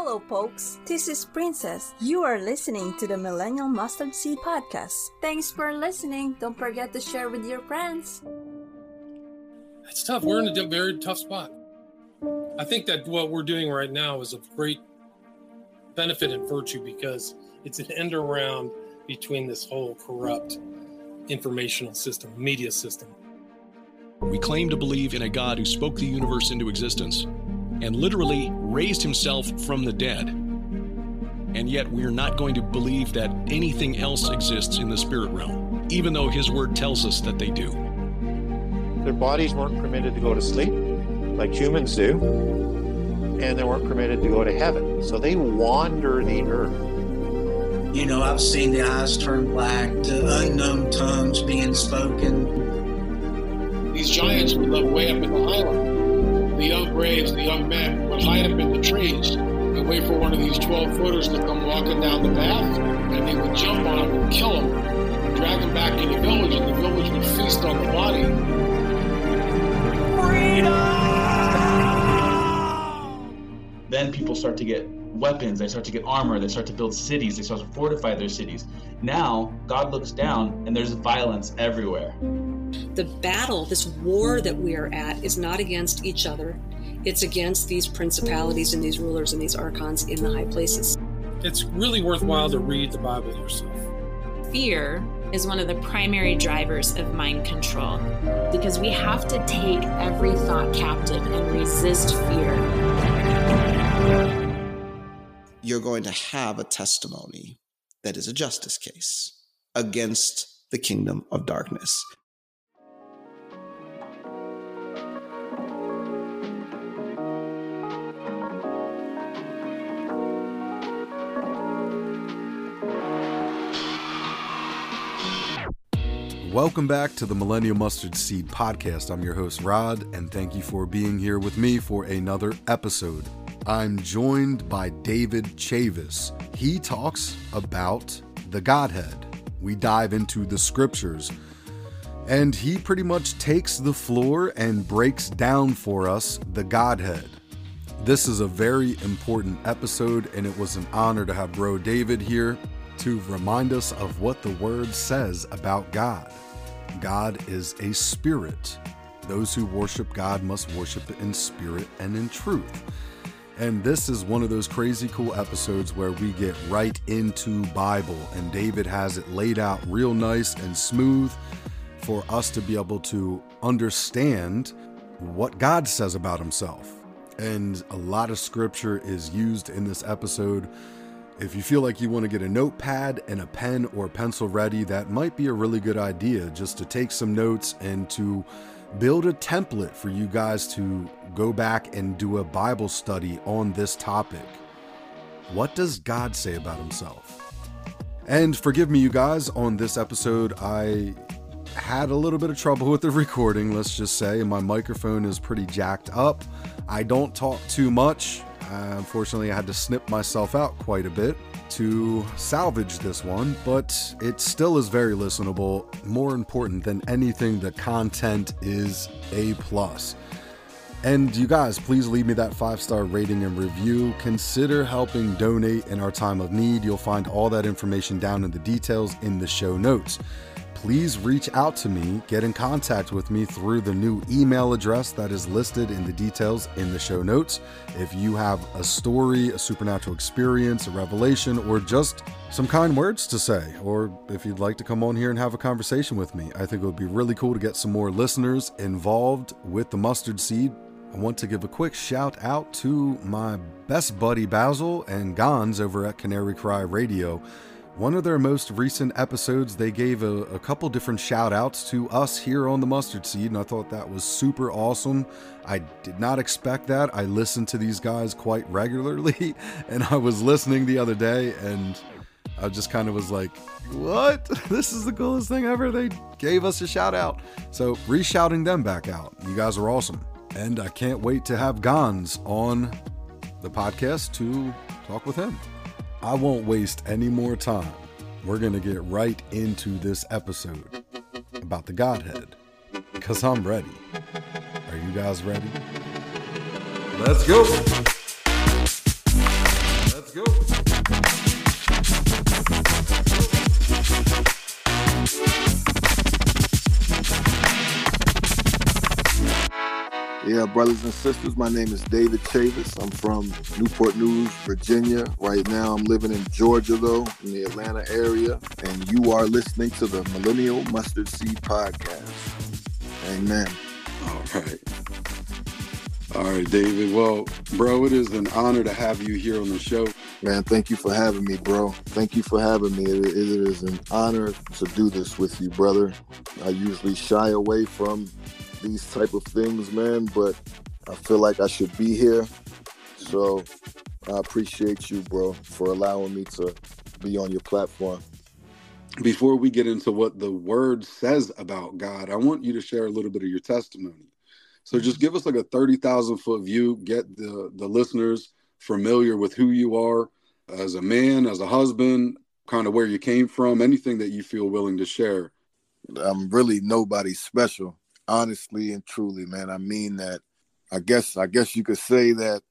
Hello, folks. This is Princess. You are listening to the Millennial Mustard Seed Podcast. Thanks for listening. Don't forget to share with your friends. It's tough. We're in a very tough spot. I think that what we're doing right now is of great benefit and virtue because it's an end around between this whole corrupt informational system, media system. We claim to believe in a God who spoke the universe into existence and literally raised himself from the dead. And yet we're not going to believe that anything else exists in the spirit realm, even though his word tells us that they do. Their bodies weren't permitted to go to sleep like humans do, and they weren't permitted to go to heaven. So they wander the earth. You know, I've seen the eyes turn black, the unknown tongues being spoken. These giants would live way up in the highland the young braves, the young men, would hide up in the trees and wait for one of these 12 footers to come walking down the path, and they would jump on him and kill him, and drag him back to the village, and the village would feast on the body. Freedom! Then people start to get weapons, they start to get armor, they start to build cities, they start to fortify their cities. Now, God looks down and there's violence everywhere. The battle, this war that we are at, is not against each other. It's against these principalities and these rulers and these archons in the high places. It's really worthwhile to read the Bible yourself. Fear is one of the primary drivers of mind control because we have to take every thought captive and resist fear. You're going to have a testimony that is a justice case against the kingdom of darkness. Welcome back to the Millennial Mustard Seed Podcast. I'm your host, Rod, and thank you for being here with me for another episode. I'm joined by David Chavis. He talks about the Godhead. We dive into the scriptures, and he pretty much takes the floor and breaks down for us the Godhead. This is a very important episode, and it was an honor to have Bro David here to remind us of what the Word says about God. God is a spirit. Those who worship God must worship in spirit and in truth. And this is one of those crazy cool episodes where we get right into Bible and David has it laid out real nice and smooth for us to be able to understand what God says about himself. And a lot of scripture is used in this episode if you feel like you want to get a notepad and a pen or pencil ready, that might be a really good idea just to take some notes and to build a template for you guys to go back and do a Bible study on this topic. What does God say about himself? And forgive me, you guys, on this episode, I had a little bit of trouble with the recording, let's just say, my microphone is pretty jacked up. I don't talk too much. Uh, unfortunately, I had to snip myself out quite a bit to salvage this one, but it still is very listenable. More important than anything, the content is A plus. And you guys, please leave me that five star rating and review. Consider helping donate in our time of need. You'll find all that information down in the details in the show notes please reach out to me, get in contact with me through the new email address that is listed in the details in the show notes. If you have a story, a supernatural experience, a revelation, or just some kind words to say, or if you'd like to come on here and have a conversation with me, I think it would be really cool to get some more listeners involved with the mustard seed. I want to give a quick shout out to my best buddy Basil and Gonz over at Canary Cry Radio. One of their most recent episodes, they gave a, a, couple different shout outs to us here on the Mustard Seed, and I thought that was super awesome. I did not expect that. I listen to these guys quite regularly, and I was listening the other day, and I just kind of was like, what? This is the coolest thing ever. They gave us a shout out. So, re shouting them back out. You guys are awesome. And I can't wait to have Gonz on the podcast to talk with him. I won't waste any more time. We're going to get right into this episode about the Godhead because I'm ready. Are you guys ready? Let's go. Yeah, brothers and sisters, my name is David Chavis. I'm from Newport News, Virginia. Right now, I'm living in Georgia, though, in the Atlanta area. And you are listening to the Millennial Mustard Seed Podcast. Amen. All right. All right, David. Well, bro, it is an honor to have you here on the show. Man, thank you for having me, bro. Thank you for having me. it, it is an honor to do this with you, brother. I usually shy away from these type of things, man, but I feel like I should be here. So I appreciate you, bro, for allowing me to be on your platform. Before we get into what the word says about God, I want you to share a little bit of your testimony. So just give us like a 30,000 foot view, get the, the listeners familiar with who you are as a man, as a husband, kind of where you came from, anything that you feel willing to share. I'm really nobody special honestly and truly, man. I mean that. I guess I guess you could say that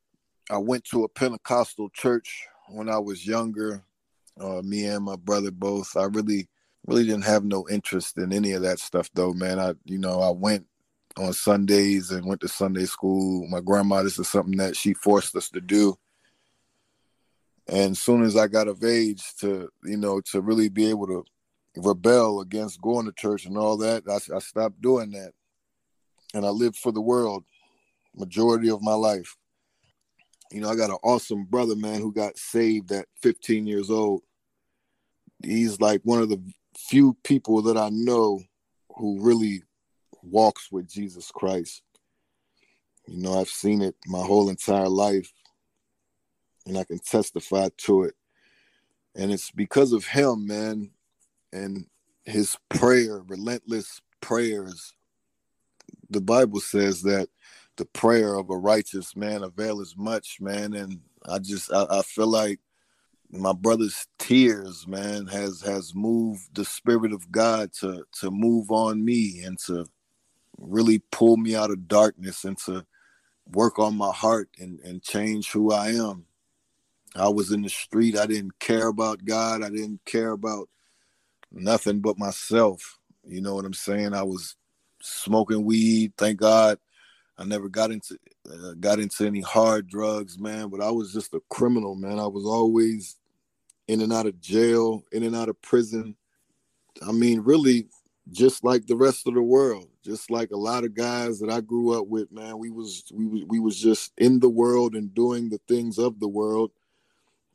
I went to a Pentecostal church when I was younger. Uh, me and my brother both. I really really didn't have no interest in any of that stuff though, man. I you know I went on Sundays and went to Sunday school. My grandma, this is something that she forced us to do. And as soon as I got of age to, you know, to really be able to rebel against going to church and all that, I, I stopped doing that and I lived for the world majority of my life. You know, I got an awesome brother, man, who got saved at 15 years old. He's like one of the few people that I know who really walks with Jesus Christ. You know, I've seen it my whole entire life, and I can testify to it. And it's because of him, man, and his prayer, relentless prayers the Bible says that the prayer of a righteous man availeth much, man. And I just I, I feel like my brother's tears, man, has has moved the spirit of God to to move on me and to really pull me out of darkness and to work on my heart and, and change who I am. I was in the street. I didn't care about God. I didn't care about nothing but myself. You know what I'm saying? I was smoking weed. Thank God, I never got into uh, got into any hard drugs, man. But I was just a criminal, man. I was always in and out of jail, in and out of prison. I mean, really, just like the rest of the world, just like a lot of guys that I grew up with, man. We was we we was just in the world and doing the things of the world,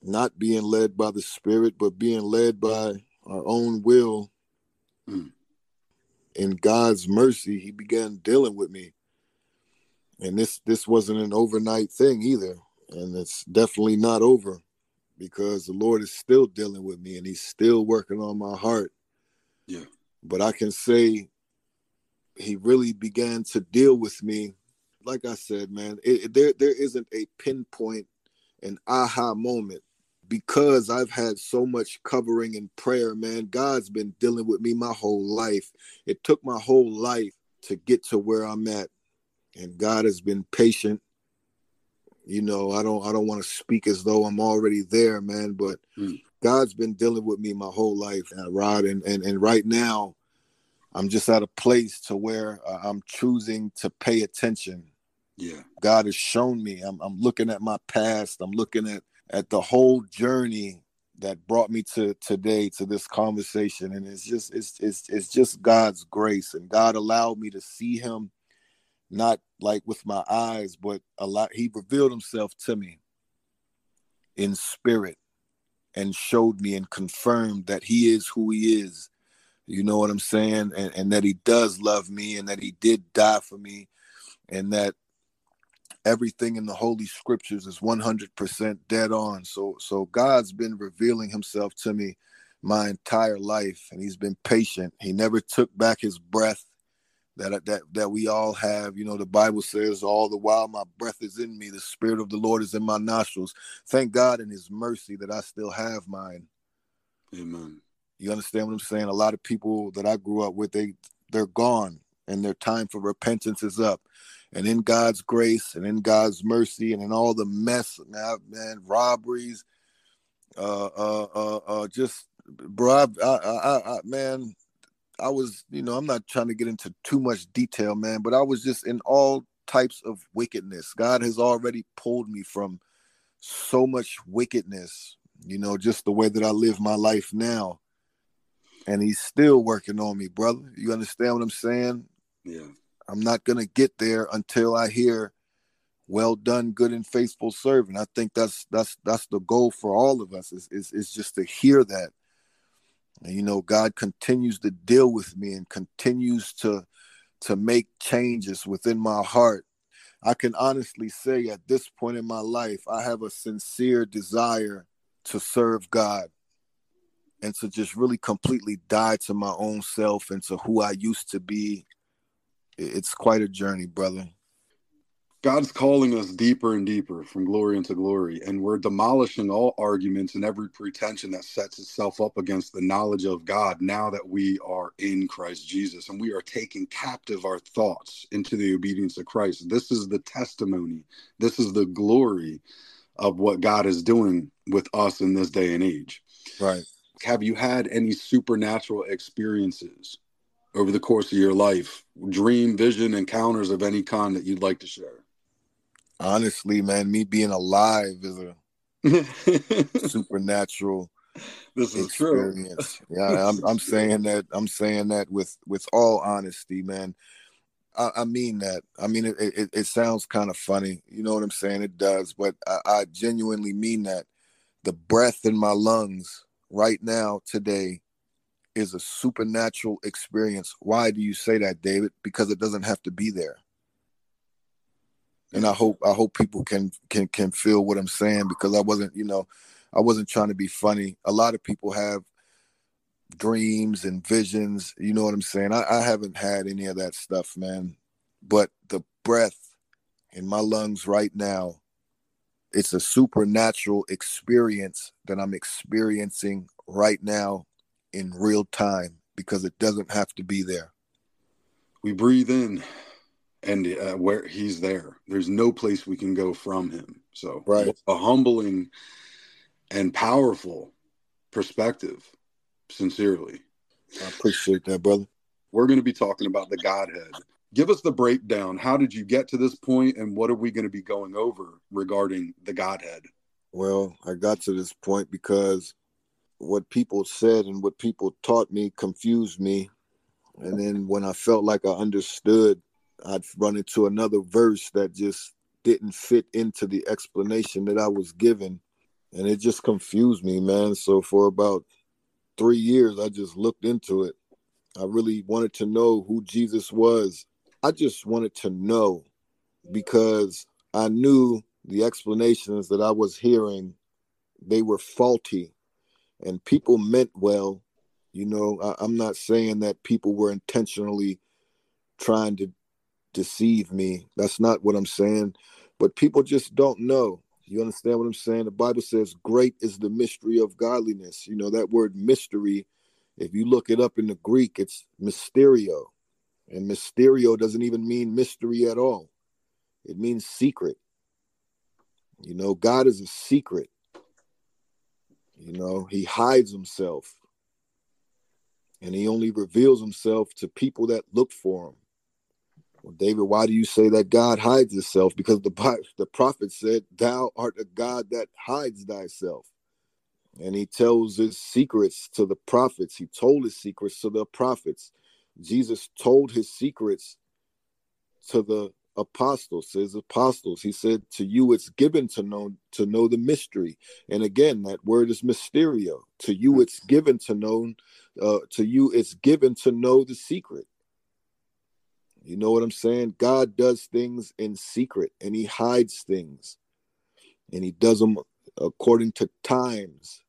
not being led by the Spirit, but being led by our own will. Mm in God's mercy, he began dealing with me. And this this wasn't an overnight thing either. And it's definitely not over because the Lord is still dealing with me and he's still working on my heart. Yeah. But I can say he really began to deal with me. Like I said, man, it, there there isn't a pinpoint, an aha moment because I've had so much covering in prayer, man, God's been dealing with me my whole life. It took my whole life to get to where I'm at. And God has been patient. You know, I don't I don't want to speak as though I'm already there, man, but mm. God's been dealing with me my whole life, uh, Rod, and, and and right now I'm just at a place to where uh, I'm choosing to pay attention. Yeah. God has shown me. I'm I'm looking at my past. I'm looking at at the whole journey that brought me to today to this conversation and it's just it's it's it's just God's grace and God allowed me to see him not like with my eyes but a lot he revealed himself to me in spirit and showed me and confirmed that he is who he is. You know what I'm saying? And, and that he does love me and that he did die for me and that everything in the holy scriptures is 100% dead on. So so god's been revealing himself to me my entire life and he's been patient. He never took back his breath that that that we all have you know the bible says all the while my breath is in me the spirit of the lord is in my nostrils. Thank god in his mercy that i still have mine. Amen. You understand what i'm saying? A lot of people that i grew up with they they're gone and their time for repentance is up. And in God's grace and in God's mercy and in all the mess, man, man robberies, uh, uh, uh, uh just, bro, I, I, I, I, man, I was, you know, I'm not trying to get into too much detail, man, but I was just in all types of wickedness. God has already pulled me from so much wickedness, you know, just the way that I live my life now. And he's still working on me, brother. You understand what I'm saying? Yeah. I'm not going to get there until I hear well done good and faithful servant i think that's that's that's the goal for all of us is is, is just to hear that and you know god continues to deal with me and continues to to make changes within my heart. I can honestly say at this point in my life i have a sincere desire to serve god and to just really completely die to my own self and to who i used to be. It's quite a journey brother God's calling us deeper and deeper from glory into glory, and we're demolishing all arguments and every pretension that sets itself up against the knowledge of God now that we are in Christ Jesus. And we are taking captive our thoughts into the obedience of Christ. This is the testimony, this is the glory of what God is doing with us in this day and age. Right. Have you had any supernatural experiences over the course of your life, dream, vision, encounters of any kind that you'd like to share? Honestly, man, me being alive is a supernatural this is experience. True. yeah, I'm, I'm saying that. I'm saying that with with all honesty, man. I, I mean that. I mean it, it. It sounds kind of funny, you know what I'm saying? It does, but I, I genuinely mean that. The breath in my lungs right now today is a supernatural experience. Why do you say that, David? Because it doesn't have to be there and I hope I hope people can can can feel what I'm saying because I wasn't you know I wasn't trying to be funny. A lot of people have dreams and visions. You know what I'm saying? I, I haven't had any of that stuff, man. But the breath in my lungs right now, it's a supernatural experience that I'm experiencing right now in real time because it doesn't have to be there. We breathe in and uh, where he's there. There's no place we can go from him. So, right. a humbling and powerful perspective, sincerely. I appreciate that, brother. We're going to be talking about the Godhead. Give us the breakdown. How did you get to this point, and what are we going to be going over regarding the Godhead? Well, I got to this point because what people said and what people taught me confused me. And then when I felt like I understood I'd run into another verse that just didn't fit into the explanation that I was given. And it just confused me, man. So for about three years, I just looked into it. I really wanted to know who Jesus was. I just wanted to know because I knew the explanations that I was hearing, they were faulty and people meant well. You know, I, am not saying that people were intentionally trying to deceive me. That's not what I'm saying. But people just don't know. You understand what I'm saying? The Bible says, Great is the mystery of godliness. You know, that word mystery, if you look it up in the Greek, it's mysterio. And mysterio doesn't even mean mystery at all, it means secret. You know, God is a secret. You know, he hides himself and he only reveals himself to people that look for him. Well, David, why do you say that God hides himself? Because the, the prophet said, Thou art a God that hides thyself. And he tells his secrets to the prophets. He told his secrets to the prophets. Jesus told his secrets to the apostles, his apostles. He said, To you it's given to know to know the mystery. And again, that word is mysterio. To you it's given to know, uh, to you it's given to know the secret. You know what I'm saying? God does things in secret and he hides things. And he does them according to times.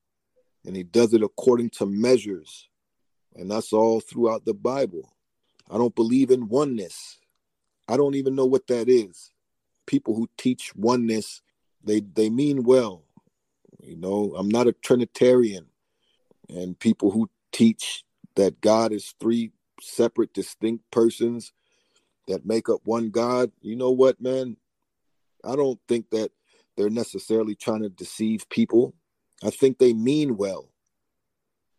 And he does it according to measures. And that's all throughout the Bible. I don't believe in oneness. I don't even know what that is. People who teach oneness, they they mean well. You know, I'm not a Trinitarian. And people who teach that God is three separate, distinct persons that make up one God, you know what, man? I don't think that they're necessarily trying to deceive people. I think they mean well.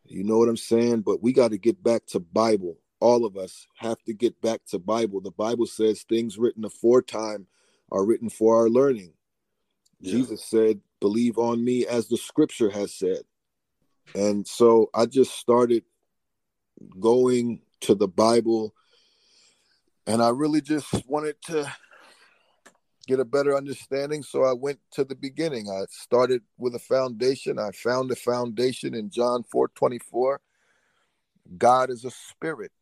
You know what I'm saying? But we got to get back to Bible. all of us have to get back to Bible. The Bible says things written aforetime are written for our learning. Yeah. Jesus said, "Believe on me as the scripture has said." And so I just started going to the Bible and I really just wanted to get a better understanding. So I went to the beginning. I started with a foundation. I found a foundation in John 4 24. God is a spirit.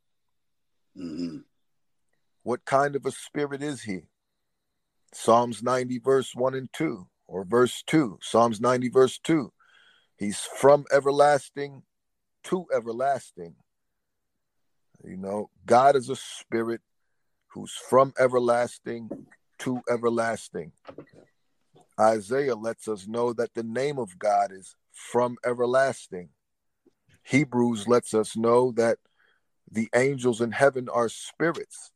Mm-hmm. What kind of a spirit is he? Psalms 90, verse 1 and 2, or verse 2. Psalms 90, verse 2. He's from everlasting to everlasting. You know, God is a spirit who's from everlasting to everlasting. Isaiah lets us know that the name of God is from everlasting. Hebrews lets us know that the angels in heaven are spirits.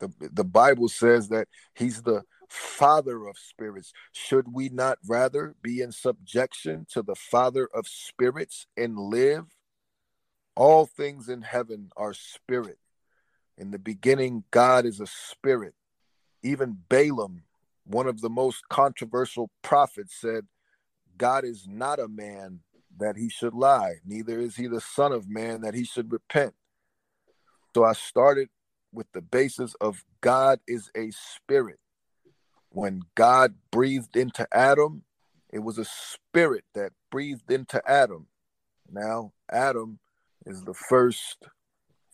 The, the Bible says that he's the father of spirits. Should we not rather be in subjection to the father of spirits and live? All things in heaven are spirit. In the beginning, God is a spirit. Even Balaam, one of the most controversial prophets, said, God is not a man that he should lie, neither is he the son of man that he should repent. So I started with the basis of God is a spirit. When God breathed into Adam, it was a spirit that breathed into Adam. Now, Adam is the first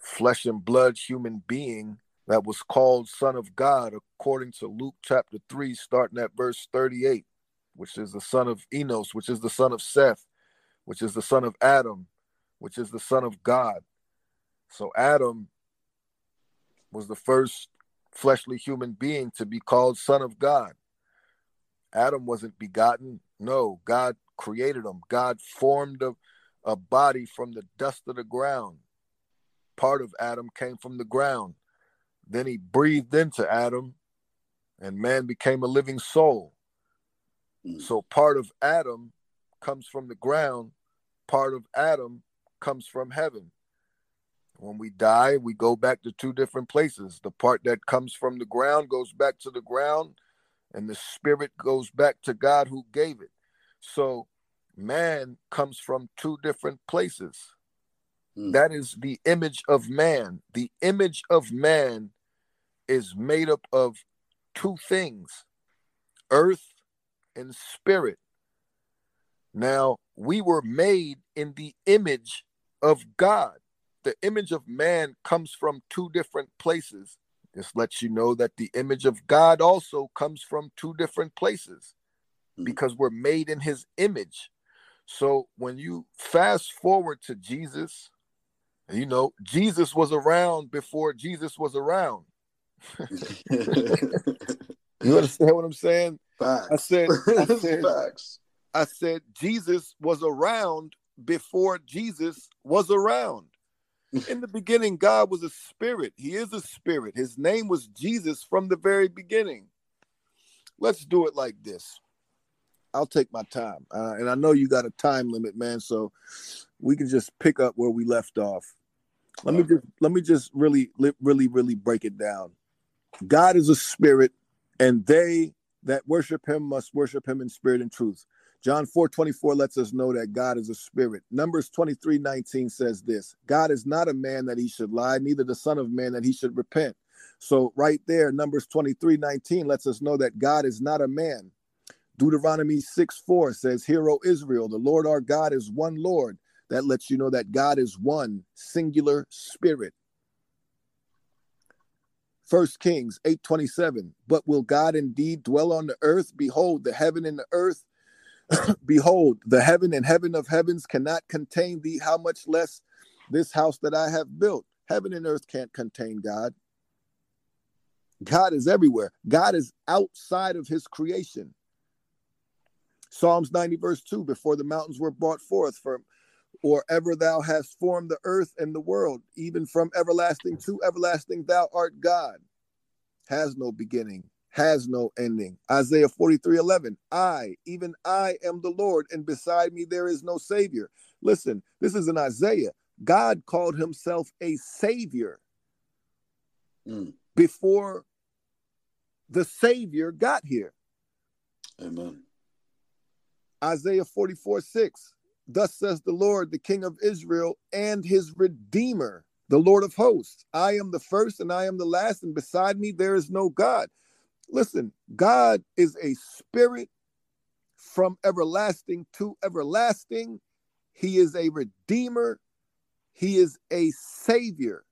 flesh and blood human being that was called Son of God, according to Luke chapter 3, starting at verse 38, which is the son of Enos, which is the son of Seth, which is the son of Adam, which is the son of God. So Adam was the first fleshly human being to be called Son of God. Adam wasn't begotten. No, God created him. God formed a, a body from the dust of the ground part of Adam came from the ground. Then he breathed into Adam, and man became a living soul. Mm. So part of Adam comes from the ground, part of Adam comes from heaven. When we die, we go back to two different places. The part that comes from the ground goes back to the ground, and the spirit goes back to God who gave it. So man comes from two different places. Mm. That is the image of man. The image of man is made up of two things earth and spirit. Now, we were made in the image of God. The image of man comes from two different places. This lets you know that the image of God also comes from two different places mm. because we're made in his image. So when you fast forward to Jesus, you know, Jesus was around before Jesus was around. you understand what I'm saying? Facts. I said, I said, Facts. I said Jesus was around before Jesus was around. In the beginning, God was a spirit. He is a spirit. His name was Jesus from the very beginning. Let's do it like this. I'll take my time. Uh, and I know you got a time limit, man. So we can just pick up where we left off. Let me just let me just really really really break it down. God is a spirit, and they that worship him must worship him in spirit and truth. John 4 24 lets us know that God is a spirit. Numbers 23 19 says this God is not a man that he should lie, neither the Son of Man that he should repent. So, right there, Numbers 23 19 lets us know that God is not a man. Deuteronomy 6 4 says, Hear, O Israel, the Lord our God is one Lord. That lets you know that God is one singular spirit. First Kings 8:27 But will God indeed dwell on the earth? Behold the heaven and the earth behold the heaven and heaven of heavens cannot contain thee. How much less this house that I have built? Heaven and earth can't contain God. God is everywhere. God is outside of his creation. Psalms 90 verse 2 before the mountains were brought forth from or ever thou hast formed the earth and the world, even from everlasting to everlasting, thou art God, has no beginning, has no ending. Isaiah 43 11, I, even I am the Lord, and beside me there is no Savior. Listen, this is in Isaiah. God called himself a savior Mm. before the savior got here. Amen. Isaiah 44 6. Thus says the Lord, the King of Israel, and his Redeemer, the Lord of hosts. I am the first and I am the last, and beside me there is no God. Listen, God is a spirit from everlasting to everlasting. He is a Redeemer, He is a Savior.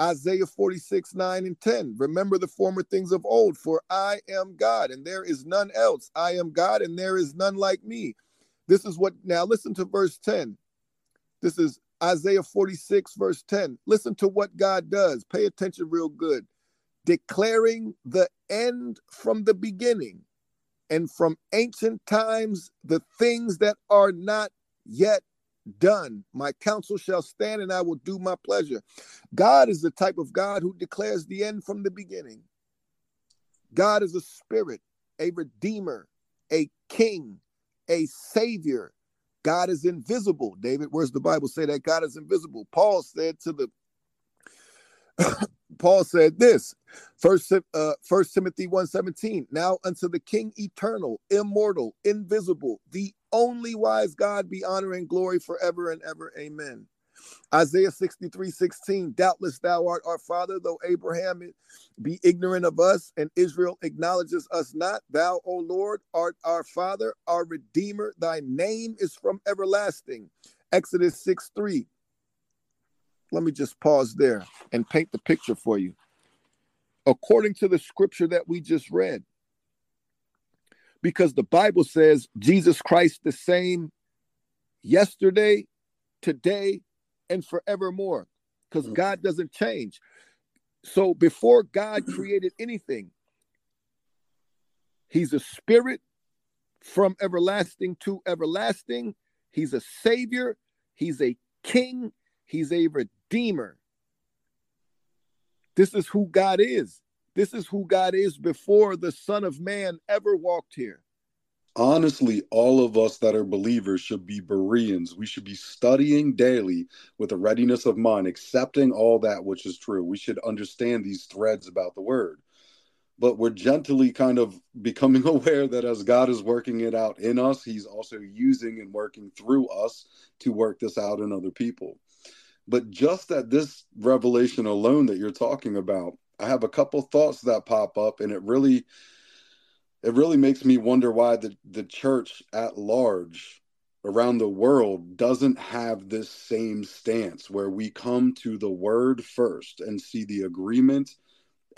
Isaiah 46, 9 and 10. Remember the former things of old, for I am God, and there is none else. I am God, and there is none like me. This is what, now listen to verse 10. This is Isaiah 46, verse 10. Listen to what God does. Pay attention real good. Declaring the end from the beginning, and from ancient times the things that are not yet done. My counsel shall stand and I will do my pleasure. God is the type of God who declares the end from the beginning. God is a spirit, a redeemer, a king, a savior. God is invisible. David, where's the Bible say that God is invisible? Paul said to the Paul said this, first, uh, first Timothy 1:17. Now unto the King eternal, immortal, invisible, the only wise God be honor and glory forever and ever. Amen. Isaiah 63 16. Doubtless thou art our father, though Abraham be ignorant of us and Israel acknowledges us not. Thou, O Lord, art our father, our redeemer. Thy name is from everlasting. Exodus 6 3. Let me just pause there and paint the picture for you. According to the scripture that we just read, because the Bible says Jesus Christ the same yesterday, today, and forevermore, because mm. God doesn't change. So before God created anything, He's a spirit from everlasting to everlasting. He's a savior. He's a king. He's a redeemer. This is who God is. This is who God is before the Son of Man ever walked here. Honestly, all of us that are believers should be Bereans. We should be studying daily with a readiness of mind, accepting all that which is true. We should understand these threads about the word. But we're gently kind of becoming aware that as God is working it out in us, He's also using and working through us to work this out in other people. But just at this revelation alone that you're talking about, I have a couple thoughts that pop up, and it really it really makes me wonder why the, the church at large around the world doesn't have this same stance where we come to the word first and see the agreement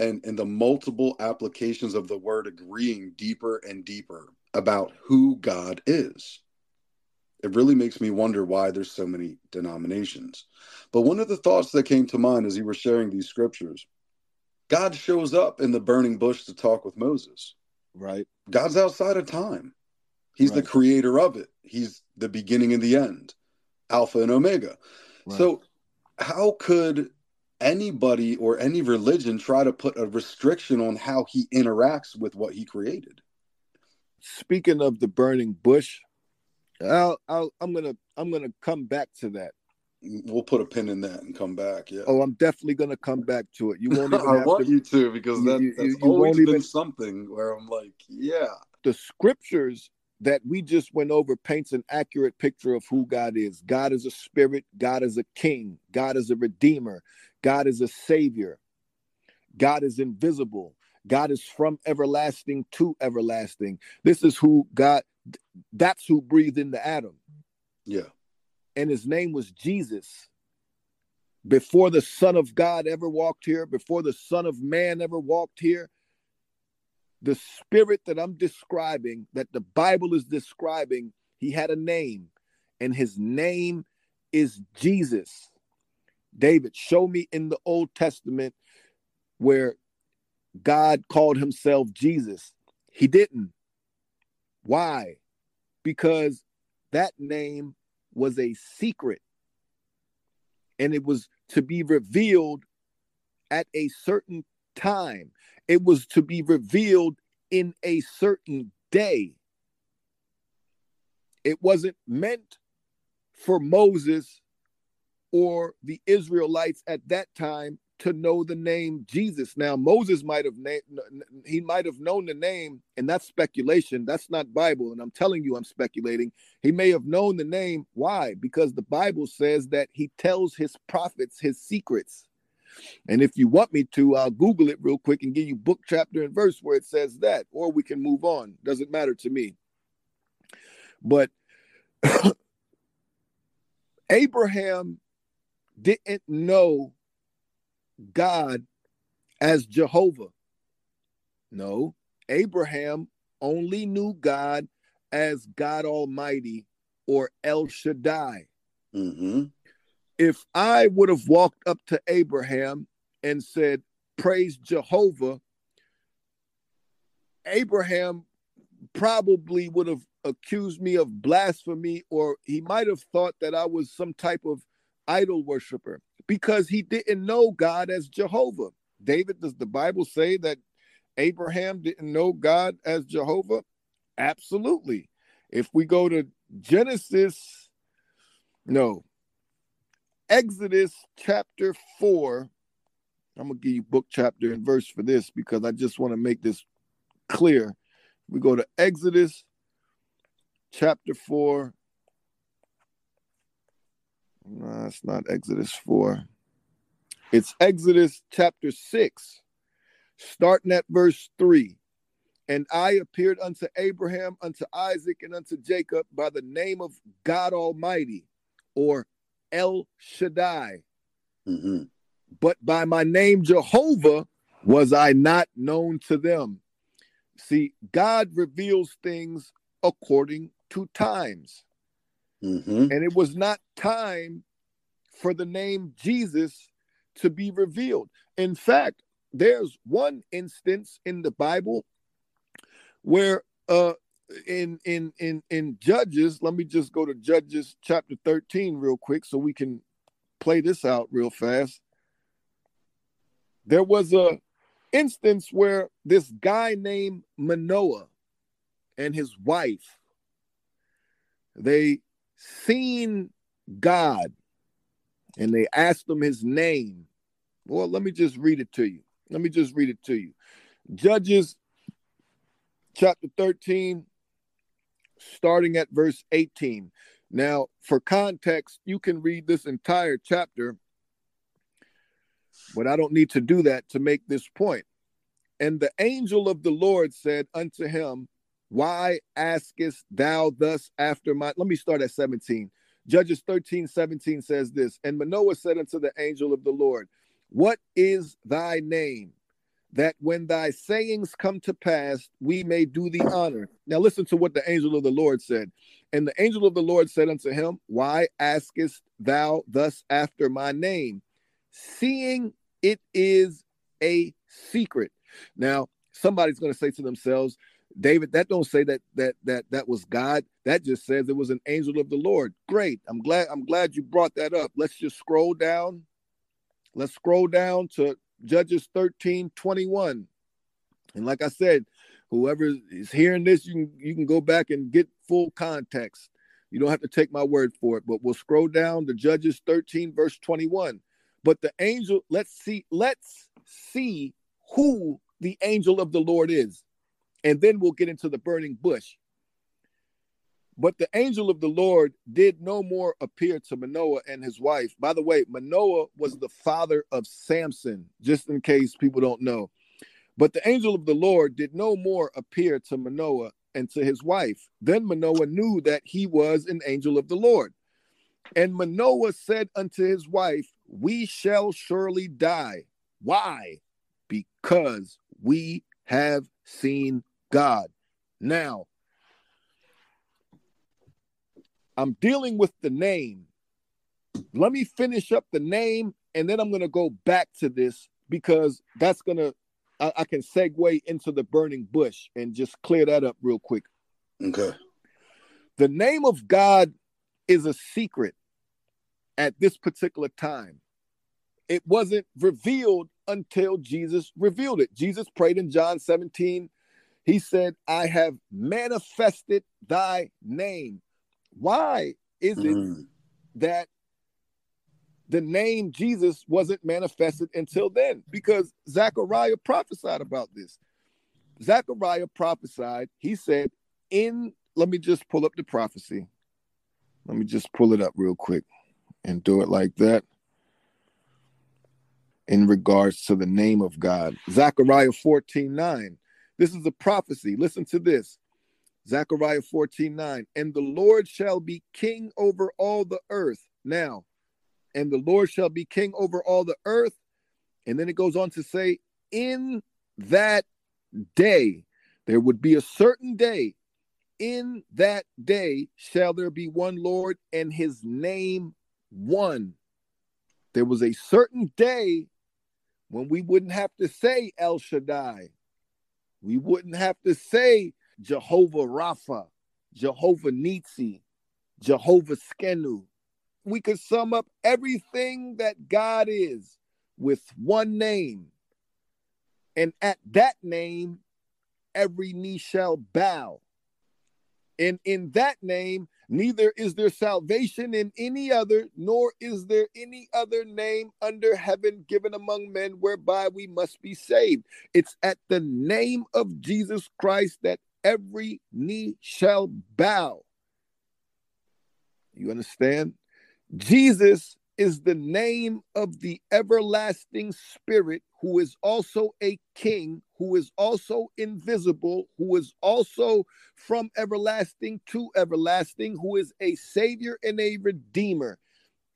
and, and the multiple applications of the word agreeing deeper and deeper about who God is. It really makes me wonder why there's so many denominations. But one of the thoughts that came to mind as you were sharing these scriptures, God shows up in the burning bush to talk with Moses. Right. God's outside of time. He's Right. the creator of it. He's the beginning and the end, Alpha and Omega. Right. So, how could anybody or any religion try to put a restriction on how he interacts with what he created? Speaking of the burning bush, I'll, I'll, I'm gonna I'm gonna come back to that. We'll put a pin in that and come back. Yeah. Oh, I'm definitely gonna come back to it. You won't even I have want to, you to because you- that, you- that's you always been even- something where I'm like, yeah, the scriptures that we just went over paints an accurate picture of who God is. God is a spirit, God is a king, God is a redeemer, God is a savior. God is invisible. God is from everlasting to everlasting. This is who God that's who breathed into Adam. yeah, and his name was Jesus. Before the Son of God ever walked here, before the Son of Man ever walked here, the spirit that I'm describing, that the Bible is describing, he had a name, and his name is Jesus. David, show me in the Old Testament where God called himself Jesus. He didn't. Why? Because that name was a secret and it was to be revealed at a certain time. It was to be revealed in a certain day. It wasn't meant for Moses or the Israelites at that time to know the name Jesus. Now Moses might have named he might have known the name, and that's speculation. That's not Bible, and I'm telling you, I'm speculating. He may have known the name. Why? Because the Bible says that he tells his prophets his secrets. And if you want me to, I'll Google it real quick and give you book, chapter, and verse where it says that, or we can move on. Doesn't matter to me. But Abraham didn't know God as Jehovah. No, Abraham only knew God as God Almighty or El Shaddai. Mm-hmm. If I would have walked up to Abraham and said, Praise Jehovah, Abraham probably would have accused me of blasphemy, or he might have thought that I was some type of idol worshiper because he didn't know God as Jehovah. David, does the Bible say that Abraham didn't know God as Jehovah? Absolutely. If we go to Genesis, no, Exodus chapter 4, I'm going to give you book, chapter, and verse for this because I just want to make this clear. We go to Exodus chapter 4. No, it's not Exodus 4. It's Exodus chapter 6, starting at verse 3. And I appeared unto Abraham, unto Isaac, and unto Jacob by the name of God Almighty, or El Shaddai. Mm-hmm. But by my name Jehovah was I not known to them. See, God reveals things according to times. Mm-hmm. And it was not time for the name Jesus to be revealed. In fact, there's one instance in the Bible where uh in in in in Judges, let me just go to Judges chapter 13 real quick so we can play this out real fast. There was a instance where this guy named Manoah and his wife they seen God and they asked him his name. Well, let me just read it to you. Let me just read it to you. Judges chapter 13, starting at verse 18. Now, for context, you can read this entire chapter, but I don't need to do that to make this point. And the angel of the Lord said unto him, Why askest thou thus after my? Let me start at 17. Judges 13, 17 says this And Manoah said unto the angel of the Lord, What is thy name? That when thy sayings come to pass, we may do thee honor. Now listen to what the angel of the Lord said. And the angel of the Lord said unto him, Why askest thou thus after my name? Seeing it is a secret. Now, somebody's going to say to themselves, David, that don't say that that that that was God. That just says it was an angel of the Lord. Great. I'm glad I'm glad you brought that up. Let's just scroll down. Let's scroll down to Judges 13, 21. And like I said, whoever is hearing this, you can you can go back and get full context. You don't have to take my word for it, but we'll scroll down to Judges 13, verse 21. But the angel, let's see, let's see who the angel of the Lord is and then we'll get into the burning bush. But the angel of the Lord did no more appear to Manoah and his wife. By the way, Manoah was the father of Samson, just in case people don't know. But the angel of the Lord did no more appear to Manoah and to his wife. Then Manoah knew that he was an angel of the Lord. And Manoah said unto his wife, We shall surely die. Why? Because we have seen God. Now, I'm dealing with the name. Let me finish up the name and then I'm going to go back to this because that's going to, I can segue into the burning bush and just clear that up real quick. Okay. The name of God is a secret at this particular time. It wasn't revealed until Jesus revealed it. Jesus prayed in John 17 he said, I have manifested thy name. Why is it mm. that the name Jesus wasn't manifested until then because Zechariah prophesied about this. Zechariah prophesied, he said, in, let me just pull up the prophecy. Let me just pull it up real quick and do it like that in regards to the name of God. Zechariah 14 9. This is a prophecy. Listen to this. Zechariah 14 9. And the Lord shall be king over all the earth. Now, and the Lord shall be king over all the earth. And then it goes on to say, in that day, there would be a certain day. In that day shall there be one Lord and his name one. There was a certain day when we wouldn't have to say El Shaddai. We wouldn't have to say Jehovah Rapha, Jehovah Nissi, Jehovah Skenu. We could sum up everything that God is with one name. And at that name, every knee shall bow. And in that name, neither is there salvation in any other, nor is there any other name under heaven given among men whereby we must be saved. It's at the name of Jesus Christ that every knee shall bow. You understand? Jesus is the name of the everlasting spirit who is also a king, who is also invisible, who is also from everlasting to everlasting, who is a savior and a redeemer.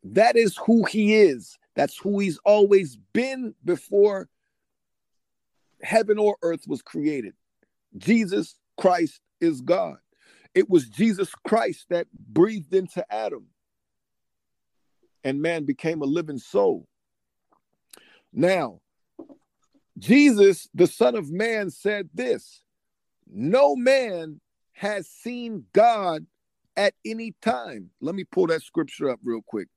That is who he is. That's who he's always been before heaven or earth was created. Jesus Christ is God. It was Jesus Christ that breathed into Adam, and man became a living soul. Now, Jesus, the Son of Man, said this No man has seen God at any time. Let me pull that scripture up real quick.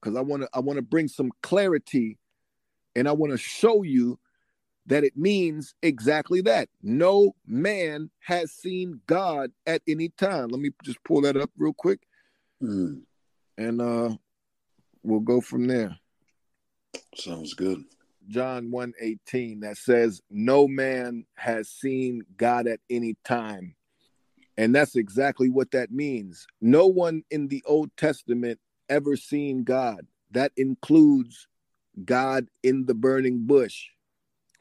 Because I want to I want to bring some clarity and I want to show you that it means exactly that. No man has seen God at any time. Let me just pull that up real quick. Mm. And uh we'll go from there. Sounds good. John 1:18 that says no man has seen God at any time. And that's exactly what that means. No one in the Old Testament ever seen God. That includes God in the burning bush.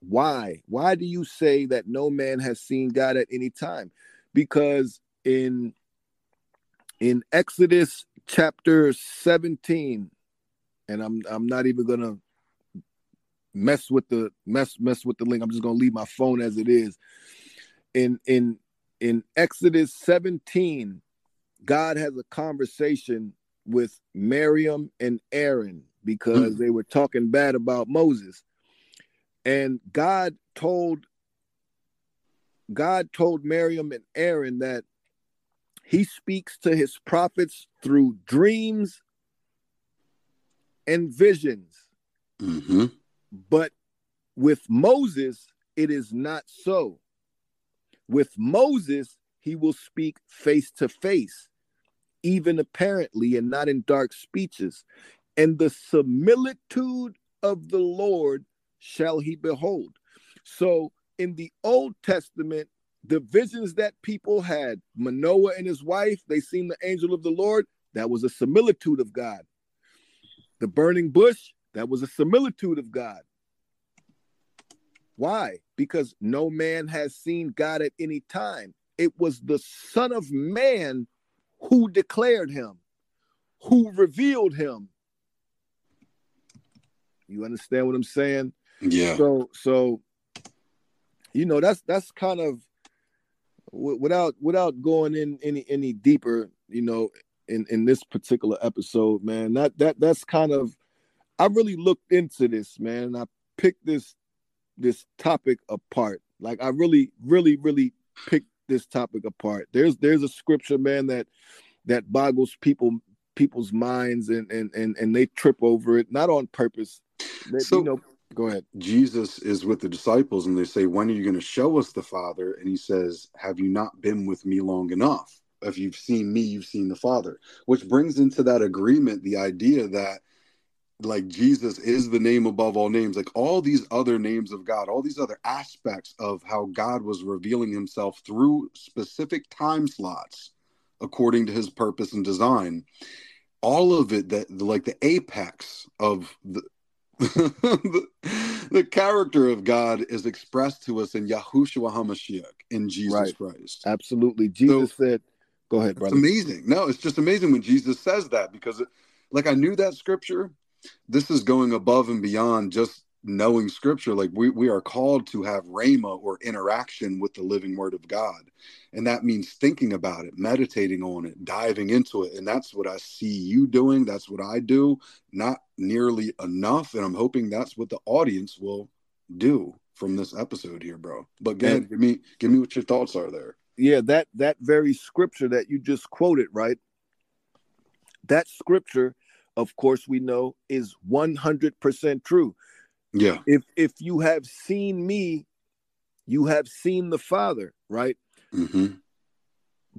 Why? Why do you say that no man has seen God at any time? Because in in Exodus chapter 17 and I'm I'm not even going to mess with the mess mess with the link. I'm just going to leave my phone as it is. In in in Exodus 17, God has a conversation with Miriam and Aaron because mm. they were talking bad about Moses. And God told God told Miriam and Aaron that he speaks to his prophets through dreams and visions. Mm-hmm. But with Moses, it is not so. With Moses, he will speak face to face, even apparently, and not in dark speeches. And the similitude of the Lord shall he behold. So in the Old Testament, the visions that people had, Manoah and his wife, they seen the angel of the Lord, that was a similitude of God. The burning bush, that was a similitude of God. Why? Because no man has seen God at any time. It was the Son of Man who declared him, who revealed him. You understand what I'm saying? Yeah. So, so you know that's that's kind of without without going in any any deeper, you know, in in this particular episode, man. That that that's kind of I really looked into this, man. I picked this this topic apart. Like I really, really, really picked this topic apart. There's there's a scripture, man, that that boggles people people's minds and and and, and they trip over it, not on purpose. They, so, you know, go ahead. Jesus is with the disciples and they say, When are you going to show us the Father? And he says, Have you not been with me long enough? If you've seen me, you've seen the Father. Which brings into that agreement the idea that like Jesus is the name above all names. Like all these other names of God, all these other aspects of how God was revealing himself through specific time slots according to his purpose and design. All of it that like the apex of the the, the character of God is expressed to us in Yahushua HaMashiach, in Jesus Right. Christ. Absolutely. Jesus said, "Go ahead, It's brother." amazing. No, it's just amazing when Jesus says that because, it, like, I knew that scripture. This is going above and beyond just knowing scripture. Like, we, we are called to have rhema or interaction with the living word of God. And that means thinking about it, meditating on it, diving into it. And that's what I see you doing. That's what I do. Not nearly enough. And I'm hoping that's what the audience will do from this episode here, bro. But go ahead, give me give me what your thoughts are there. yeah that that very scripture that you just quoted right that scripture of course we know is 100% true Yeah. if if you have seen me you have seen the father right hmm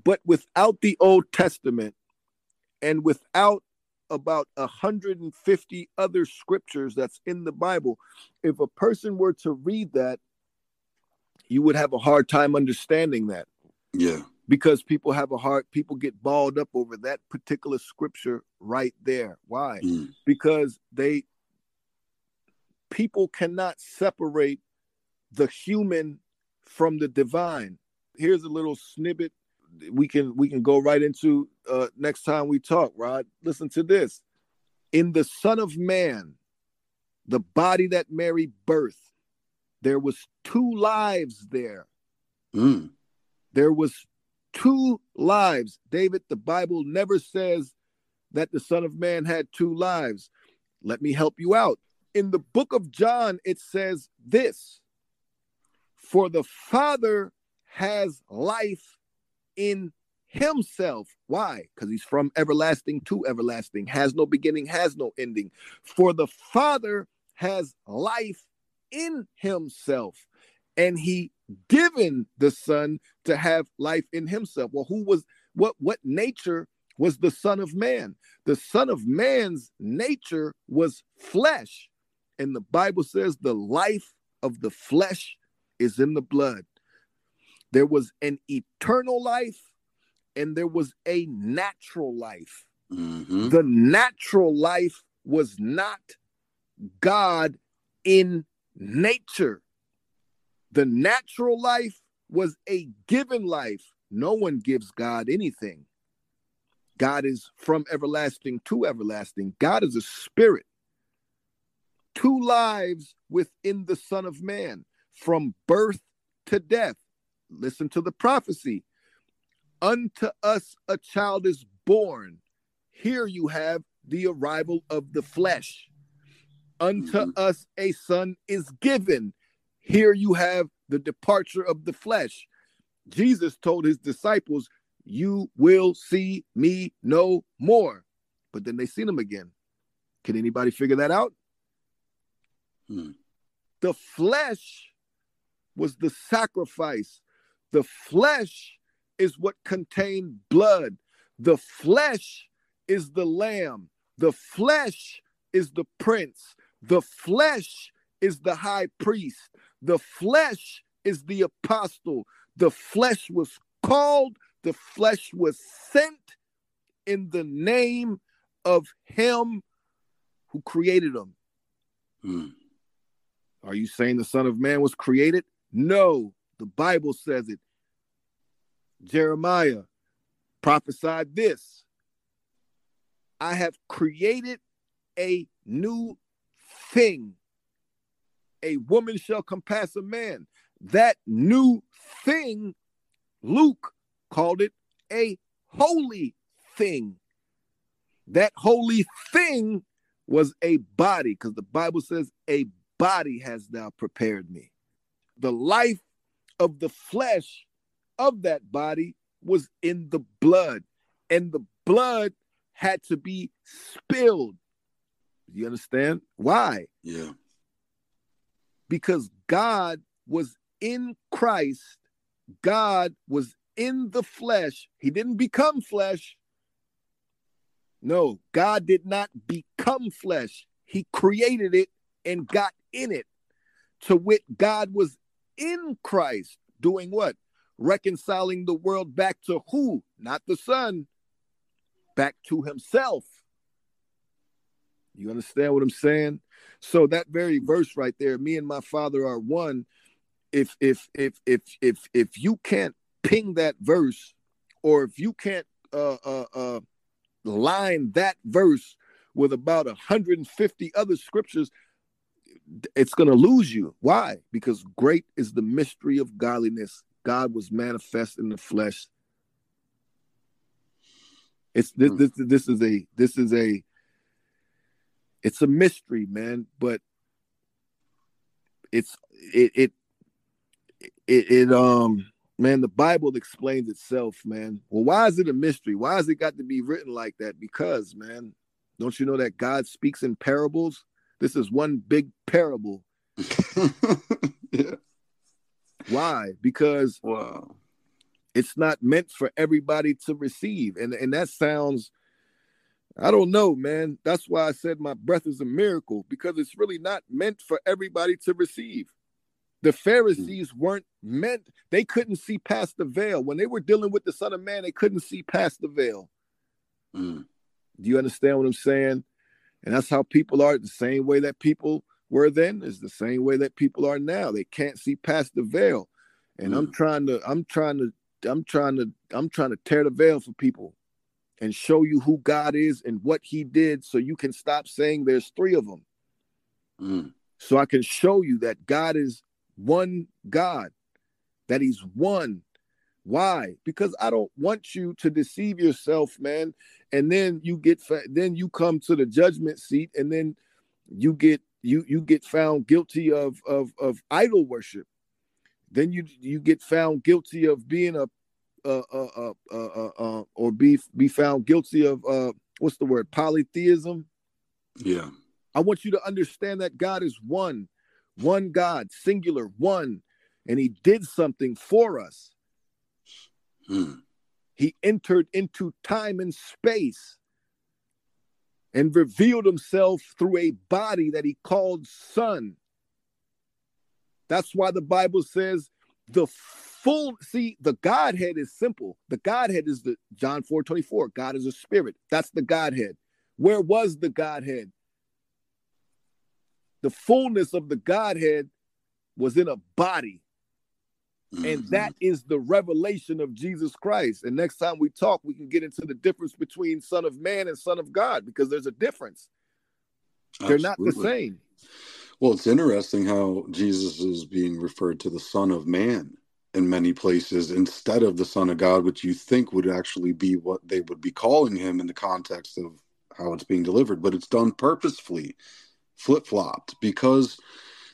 but without the old testament and without about 150 other scriptures that's in the bible if a person were to read that you would have a hard time understanding that Yeah. Because people have a heart people get balled up over that particular scripture right there. Why? Mm. because they people cannot separate the human from the divine. Here's a little snippet we can we can go right into uh next time we talk rod. Listen to this. In the son of man the body that mary birthed there was two lives there. Mm. there was two lives. David the bible never says that the son of man had two lives. Let me help you out. In the book of john it says this for the father has life in himself. Why? Because he's from everlasting to everlasting has no beginning has no ending. For the father has life in himself and he given the son to have life in himself. Well who was what what nature was the son of man? The son of man's nature was flesh. And the bible says the life of the flesh is in the blood. There was an eternal life and there was a natural life. Mhm. the natural life was not God in nature. The natural life was a given life. No one gives God anything. God is from everlasting to everlasting. God is a spirit. Two lives within the Son of Man, from birth to death. Listen to the prophecy. Unto us a child is born. Here you have the arrival of the flesh. Unto mm-hmm. us a son is given. Here you have the departure of the flesh. Jesus told his disciples, You will see me no more. But then they seen him again. Can anybody figure that out? Hmm. The flesh was the sacrifice. The flesh is what contained blood. The flesh is the lamb. The flesh is the prince. The flesh is the high priest. The flesh is the apostle. The flesh was called, the flesh was sent in the name of him who created them. Mm. Are you saying the Son of Man was created? No, the Bible says it. Jeremiah prophesied this I have created a new thing. A woman shall compass a man. That new thing, Luke called it a holy thing. That holy thing was a body, because the Bible says, A body has thou prepared me. The life of the flesh of that body was in the blood, and the blood had to be spilled. You understand? Why? Yeah. Because God was in Christ, God was in the flesh. He didn't become flesh. No, God did not become flesh. He created it and got in it. To wit, God was in Christ, doing what? Reconciling the world back to who? Not the Son, back to Himself. You understand what I'm saying? So that very verse right there, me and my Father are one. If if if if if if you can't ping that verse, or if you can't uh uh uh line that verse with about 150 other scriptures, it's going to lose you. Why? Because great is the mystery of godliness. God was manifest in the flesh. It's this this this is a this is a it's a mystery, man, but it's it it it, it um man, the Bible explains itself, man. Well, why is it a mystery? Why has it got to be written like that? Because, man, don't you know that God speaks in parables? This is one big parable. yeah. Why? Because wow. it's not meant for everybody to receive. And and that sounds I don't know, man. That's why I said my breath is a miracle because it's really not meant for everybody to receive. The Pharisees weren't meant, they couldn't see past the veil. When they were dealing with the Son of Man, they couldn't see past the veil. Mm. Do you understand what I'm saying? And that's how people are the same way that people were then is the same way that people are now. They can't see past the veil. And mm. I'm trying to, I'm trying to, I'm trying to, I'm trying to tear the veil for people and show you who God is and what he did so you can stop saying there's three of them. Mm. So I can show you that God is one God, that he's one. Why? Because I don't want you to deceive yourself, man. And then you get then you come to the judgment seat and then you get you you get found guilty of of of idol worship. Then you you get found guilty of being a uh, uh, uh, uh, uh, or be be found guilty of uh, what's the word polytheism. Yeah, I want you to understand that God is one, one God, singular, one, and He did something for us. Hmm. He entered into time and space and revealed Himself through a body that He called Son. That's why the Bible says the full see the godhead is simple. The godhead is the john 4 24 god is a spirit. That's the godhead. Where was the godhead? The fullness of the godhead was in a body. Mm-hmm. and that is the revelation of jesus christ. And next time we talk we can get into the difference between son of man and son of god because there's a difference. They're not the same well it's interesting how jesus is being referred to the son of man in many places instead of the Son of God, which you think would actually be what they would be calling him in the context of how it's being delivered. But it's done purposefully, flip flopped, because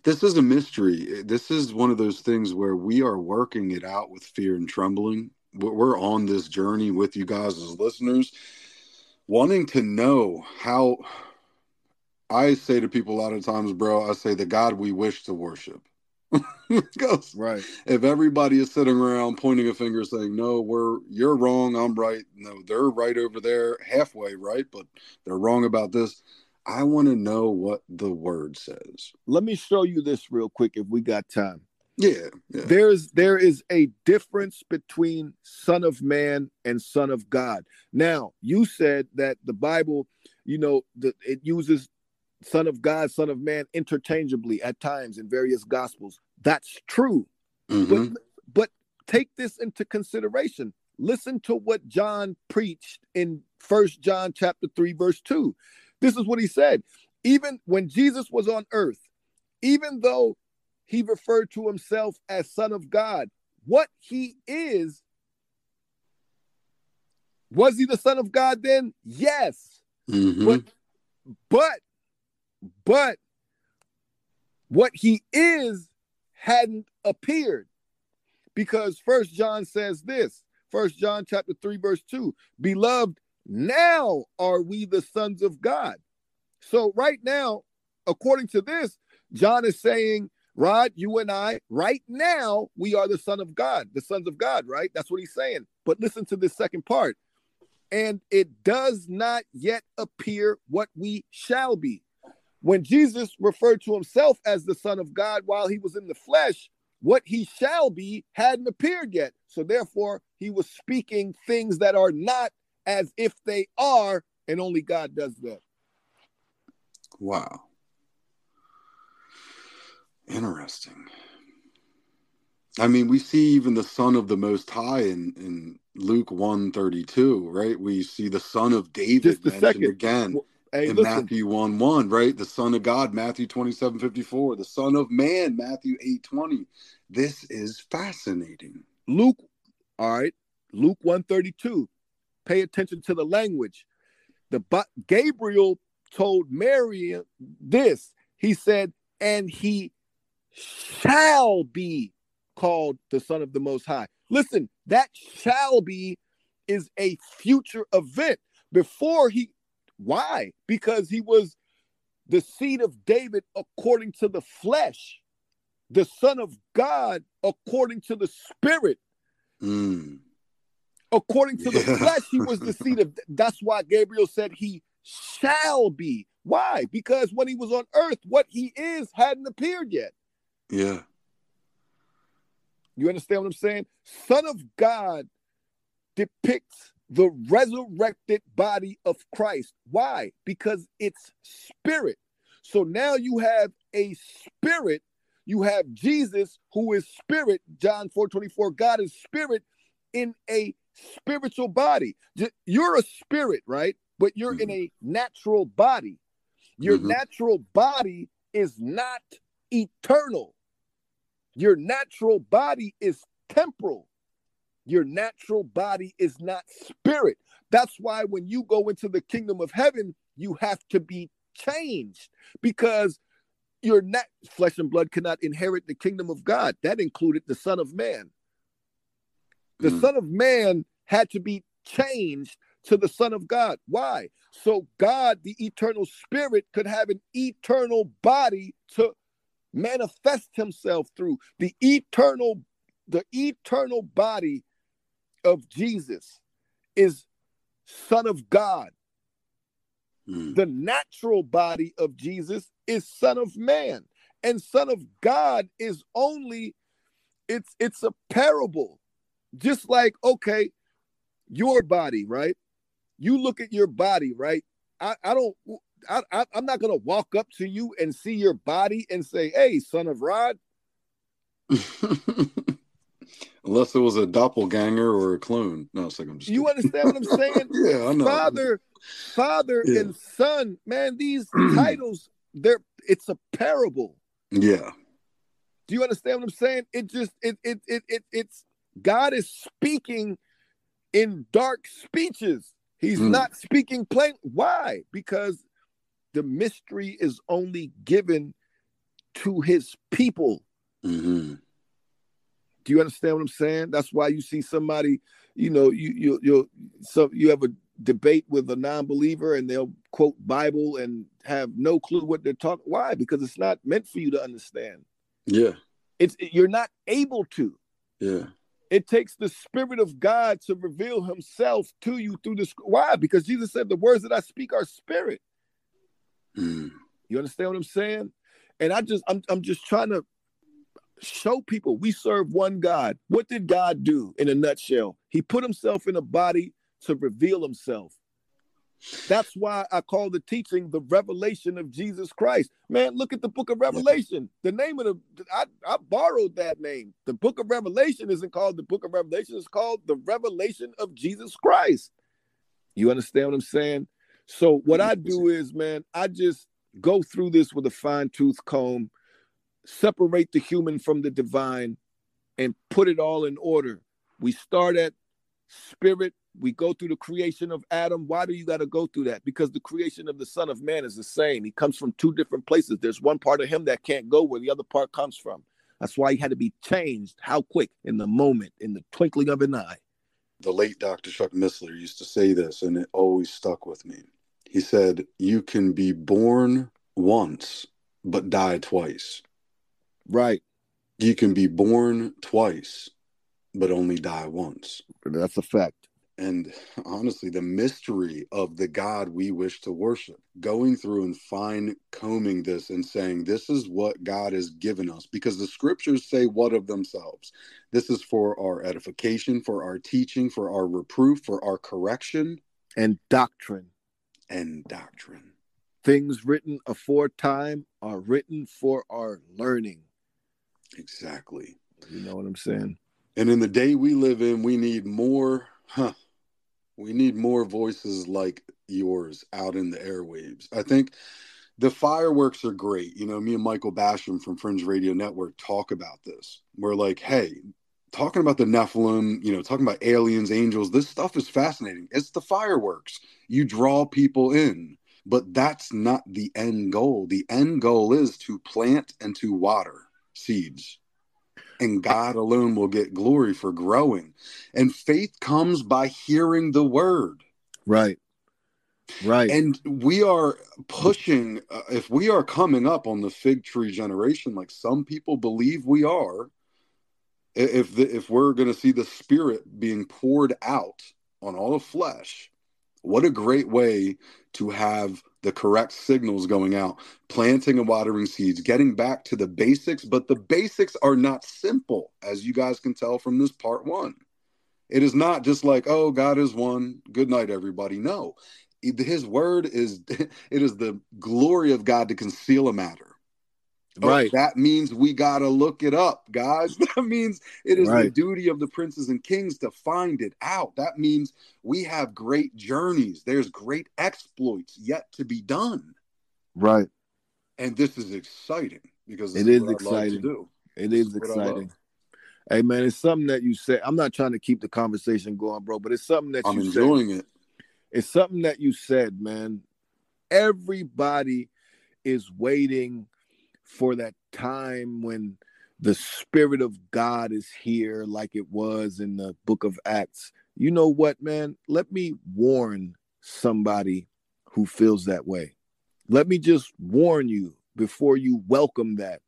this is a mystery. This is one of those things where we are working it out with fear and trembling. We're on this journey with you guys as listeners, wanting to know how. I say to people a lot of times, bro, I say the God we wish to worship. Because right. if everybody is sitting around pointing a finger saying no we're you're wrong i'm right no they're right over there halfway right? But they're wrong about this. I want to know what the word says. Let me show you this real quick if we got time. Yeah, yeah. there's there is a difference between son of man and son of god. Now you said that the bible you know the, it uses son of God, son of man interchangeably at times in various gospels. That's true. Mm-hmm. But, but take this into consideration. Listen to what John preached in First John chapter 3 verse 2. This is what he said. Even when Jesus was on earth, even though he referred to himself as son of God, what he is was he the son of God then? Yes. Mm-hmm. But but but what he is hadn't appeared. Because first john says this first john chapter 3 verse 2 beloved now are we the sons of god. So right now according to this john is saying rod you and i right now we are the son of god the sons of god right? That's what he's saying. But listen to this second part. And it does not yet appear what we shall be when Jesus referred to himself as the Son of God while he was in the flesh, what he shall be hadn't appeared yet. So therefore, he was speaking things that are not as if they are, and only God does that. Wow. Interesting. I mean, we see even the Son of the Most High in, in Luke 132, right? We see the Son of David mentioned second. again hey, in listen. Matthew 1 1, right? The Son of God, Matthew 27 54. The Son of Man, Matthew 8 20. This is fascinating. Luke, all right, Luke 132. Pay attention to the language. The but Gabriel told Mary this. He said, and he shall be called the Son of the Most High. Listen, that shall be is a future event. Before he, why? Because he was the seed of David according to the flesh, the Son of God according to the Spirit. Mm. According to yeah. the flesh, he was the seed of. That's why Gabriel said he shall be. Why? Because when he was on earth, what he is hadn't appeared yet. Yeah. You understand what I'm saying? Son of God depicts the resurrected body of Christ. Why? Because it's spirit. So now you have a spirit. You have Jesus, who is spirit. John 4 24. God is spirit in a spiritual body. You're a spirit, right? But you're mm-hmm. in a natural body. Your mm-hmm. natural body is not eternal. Your natural body is temporal. Your natural body is not spirit. That's why when you go into the kingdom of heaven, you have to be changed because your not flesh and blood cannot inherit the kingdom of God. That included the Son of Man. The mm. Son of Man had to be changed to the Son of God. Why? So God, the eternal spirit, could have an eternal body to manifest himself through the eternal the eternal body of Jesus is son of God. Mm. The natural body of Jesus is son of man. And son of God is only it's it's a parable. Just like okay, your body, right? You look at your body, right? I, I don't I, I, am not gonna walk up to you and see your body and say, "Hey, son of Rod." Unless it was a doppelganger or a clone. No, it's like I'm just. You understand what I'm saying? yeah, I know. Father, father, yeah. and son. Man, these titles, they're it's a parable. Yeah. Do you understand what I'm saying? It just it it it, it it's God is speaking in dark speeches. He's mm. not speaking plain. Why? Because the mystery is only given to his people. Mm-hmm. Do you understand what I'm saying? That's why you see somebody, you know, you you you so you have a debate with a non-believer and they'll quote Bible and have no clue what they're talking. Why? Because it's not meant for you to understand. Yeah. It's you're not able to. Yeah. It takes the Spirit of God to reveal Himself to you through this. Why? Because Jesus said, "The words that I speak are spirit." Mm. You understand what I'm saying? And I just I'm I'm just trying to show people we serve one God. What did God do in a nutshell? He put himself in a body to reveal himself. That's why I call the teaching the revelation of Jesus Christ. Man, look at the book of Revelation. The name of the I, I borrowed that name. The book of Revelation isn't called the book of Revelation, it's called the revelation of Jesus Christ. You understand what I'm saying? So what I do is, man, I just go through this with a fine tooth comb, separate the human from the divine, and put it all in order. We start at spirit. We go through the creation of Adam. Why do you got to go through that? Because the creation of the Son of Man is the same. He comes from two different places. There's one part of him that can't go where the other part comes from. That's why he had to be changed. How quick? In the moment, in the twinkling of an eye. The late Dr. Chuck Missler used to say this, and it always stuck with me. He said, You can be born once, but die twice. Right. You can be born twice, but only die once. That's a fact. and honestly the mystery of the God we wish to worship. Going through and fine combing this and saying, This is what God has given us, because the scriptures say what of themselves? This is for our edification, for our teaching, for our reproof, for our correction, and doctrine. And doctrine. Things written aforetime are written for our learning. Exactly. You know what I'm saying? And in the day we live in, we need more, huh? We need more voices like yours out in the airwaves. I think the fireworks are great. You know, me and Michael Basham from Fringe Radio Network talk about this. We're like, hey, talking about the Nephilim, you know, talking about aliens, angels, this stuff is fascinating. It's the fireworks. You draw people in, but that's not the end goal. The end goal is to plant and to water seeds and God alone will get glory for growing. And faith comes by hearing the word. Right. Right. And we are pushing, uh, if we are coming up on the fig tree generation, like some people believe we are, if, the, if we're going to see the spirit being poured out on all of flesh, what a great way to have the correct signals going out, planting and watering seeds, getting back to the basics. But the basics are not simple, as you guys can tell from this part one. It is not just like, oh, God is one. Good night, everybody. No, his word is it is the glory of God to conceal a matter. Right. Oh, that means we got to look it up, guys. That means it is right. the duty of the princes and kings to find it out. That means we have great journeys. There's great exploits yet to be done. Right. And this is exciting because it is, is exciting. It is exciting. Hey man, it's something that you said. I'm not trying to keep the conversation going, bro, but it's something that I'm you enjoying said. it. It's something that you said, man. Everybody is waiting for that time when the Spirit of God is here, like it was in the book of Acts. You know what, man? Let me warn somebody who feels that way. Let me just warn you before you welcome that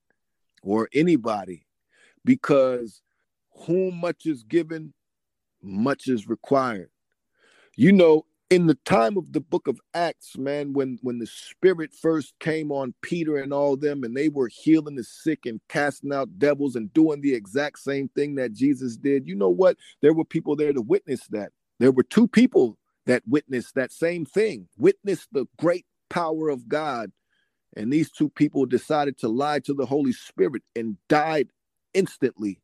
or anybody, because whom much is given, much is required. You know, in the time of the book of acts man when when the spirit first came on peter and all them and they were healing the sick and casting out devils and doing the exact same thing that jesus did you know what? There were people there to witness that. There were two people that witnessed that same thing. Witnessed the great power of god. And these two people decided to lie to the holy spirit and died instantly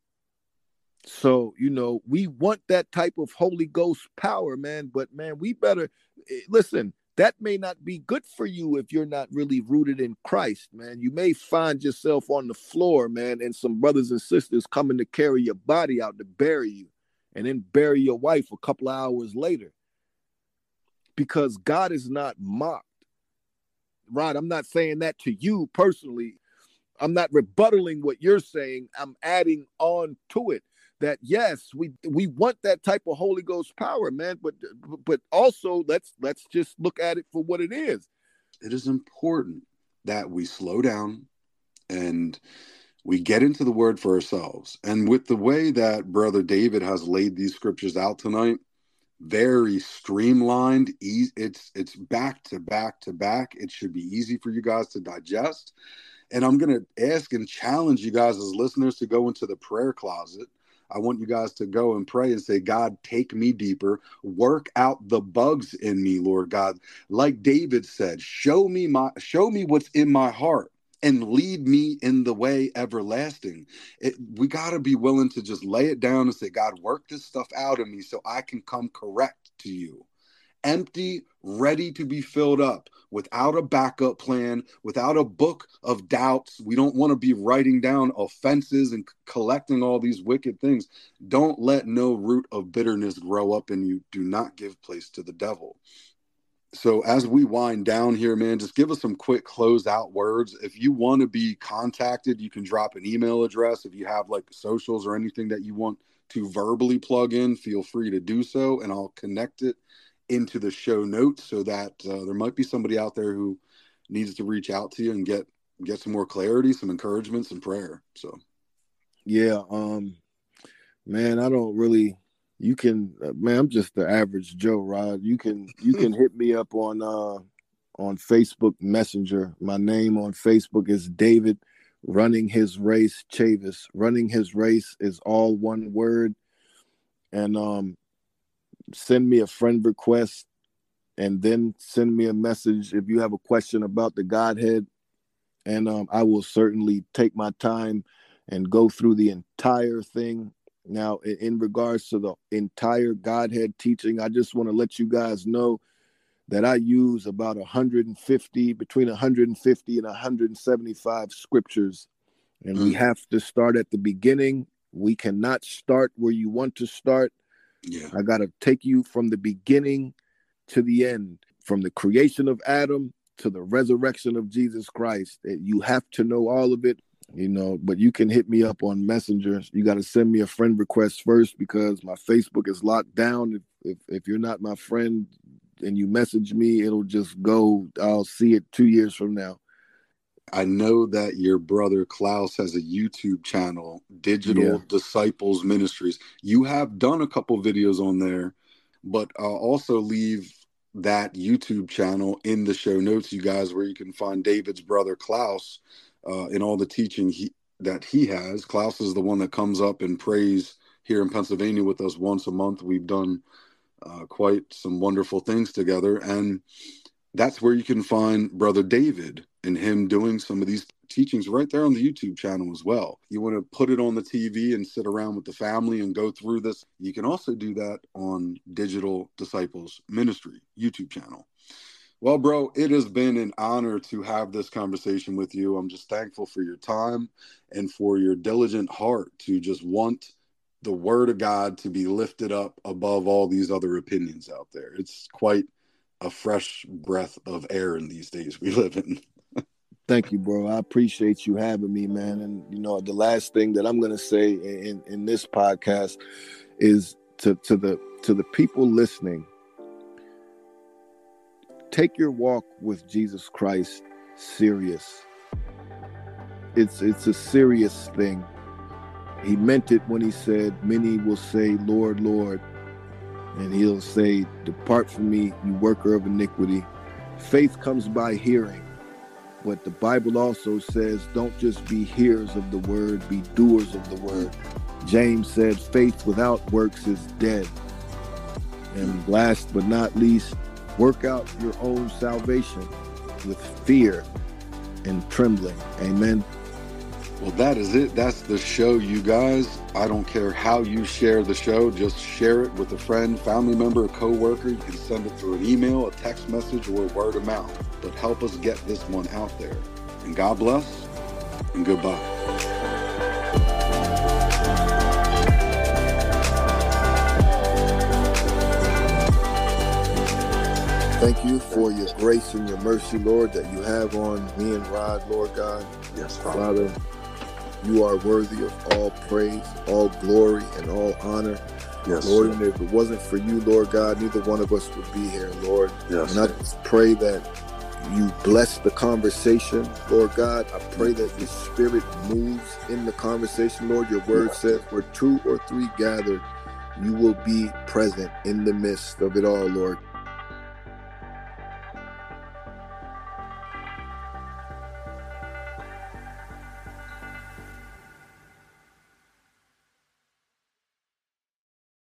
so, you know, we want that type of Holy Ghost power, man. But, man, we better eh, listen. That may not be good for you if you're not really rooted in Christ, man. You may find yourself on the floor, man, and some brothers and sisters coming to carry your body out to bury you and then bury your wife a couple of hours later. Because God is not mocked. Right? I'm not saying that to you personally. I'm not rebuttaling what you're saying. I'm adding on to it that yes, we we want that type of Holy Ghost power, man. But but also let's let's just look at it for what it is. It is important that we slow down and we get into the word for ourselves. And with the way that brother David has laid these scriptures out tonight, very streamlined, easy, it's it's back to back to back. It should be easy for you guys to digest. And I'm going to ask and challenge you guys as listeners to go into the prayer closet I want you guys to go and pray and say, God, take me deeper, work out the bugs in me, Lord God. Like David said, show me my show me what's in my heart and lead me in the way everlasting. It, we got to be willing to just lay it down and say, God, work this stuff out of me so I can come correct to you empty, ready to be filled up without a backup plan, without a book of doubts. We don't want to be writing down offenses and collecting all these wicked things. Don't let no root of bitterness grow up in you. Do not give place to the devil. So, as we wind down here, man, just give us some quick closeout words. If you want to be contacted, you can drop an email address. If you have like socials or anything that you want to verbally plug in, feel free to do so, and I'll connect it into the show notes so that uh, there might be somebody out there who needs to reach out to you and get get some more clarity, some encouragement, some prayer. So, yeah, um, man, I don't really, you can uh, man i'm just the average joe rod. You can you can hit me up on uh on facebook messenger. My name on facebook is david running his race chavis. Running his race is all one word. And um send me a friend request and then send me a message if you have a question about the godhead and um, i will certainly take my time and go through the entire thing now, in regards to the entire Godhead teaching, I just want to let you guys know that I use about 150, between 150 and 175 scriptures. And mm. we have to start at the beginning. We cannot start where you want to start. Yeah. I got to take you from the beginning to the end, from the creation of Adam to the resurrection of Jesus Christ. You have to know all of it you know but you can hit me up on messenger you got to send me a friend request first because my facebook is locked down if, if, if you're not my friend and you message me it'll just go i'll see it two years from now i know that your brother klaus has a youtube channel digital yeah. disciples ministries you have done a couple videos on there but i'll also leave that youtube channel in the show notes you guys where you can find david's brother klaus uh, in all the teaching he, that he has. Klaus is the one that comes up and prays here in Pennsylvania with us once a month. We've done uh, quite some wonderful things together. And that's where you can find Brother David and him doing some of these teachings right there on the YouTube channel as well. You want to put it on the TV and sit around with the family and go through this. You can also do that on Digital Disciples Ministry YouTube channel. Well, bro, it has been an honor to have this conversation with you. I'm just thankful for your time and for your diligent heart to just want the word of God to be lifted up above all these other opinions out there. It's quite a fresh breath of air in these days we live in. Thank you, bro. I appreciate you having me, man. And you know, the last thing that I'm going to say in in this podcast is to to the to the people listening take your walk with Jesus Christ serious. It's it's a serious thing. He meant it when he said, Many will say, Lord, Lord. And he'll say, Depart from me, you worker of iniquity. Faith comes by hearing. But the Bible also says, Don't just be hearers of the word, be doers of the word. James said, Faith without works is dead. And last but not least, Work out your own salvation with fear and trembling. Amen. Well, that is it. That's the show, you guys. I don't care how you share the show, just share it with a friend, family member, a co-worker. You can send it through an email, a text message, or word of mouth. But help us get this one out there. And God bless and goodbye. Thank you for your grace and your mercy, Lord, that you have on me and Rod, Lord God. Yes, Father. Father, you are worthy of all praise, all glory, and all honor. Yes, Lord, and if it wasn't for you, Lord God, neither one of us would be here, Lord. Yes. And I just pray that you bless the conversation, Lord God. I pray that your spirit moves in the conversation, Lord. Your word yes. says, where two or three gathered, you will be present in the midst of it all, Lord.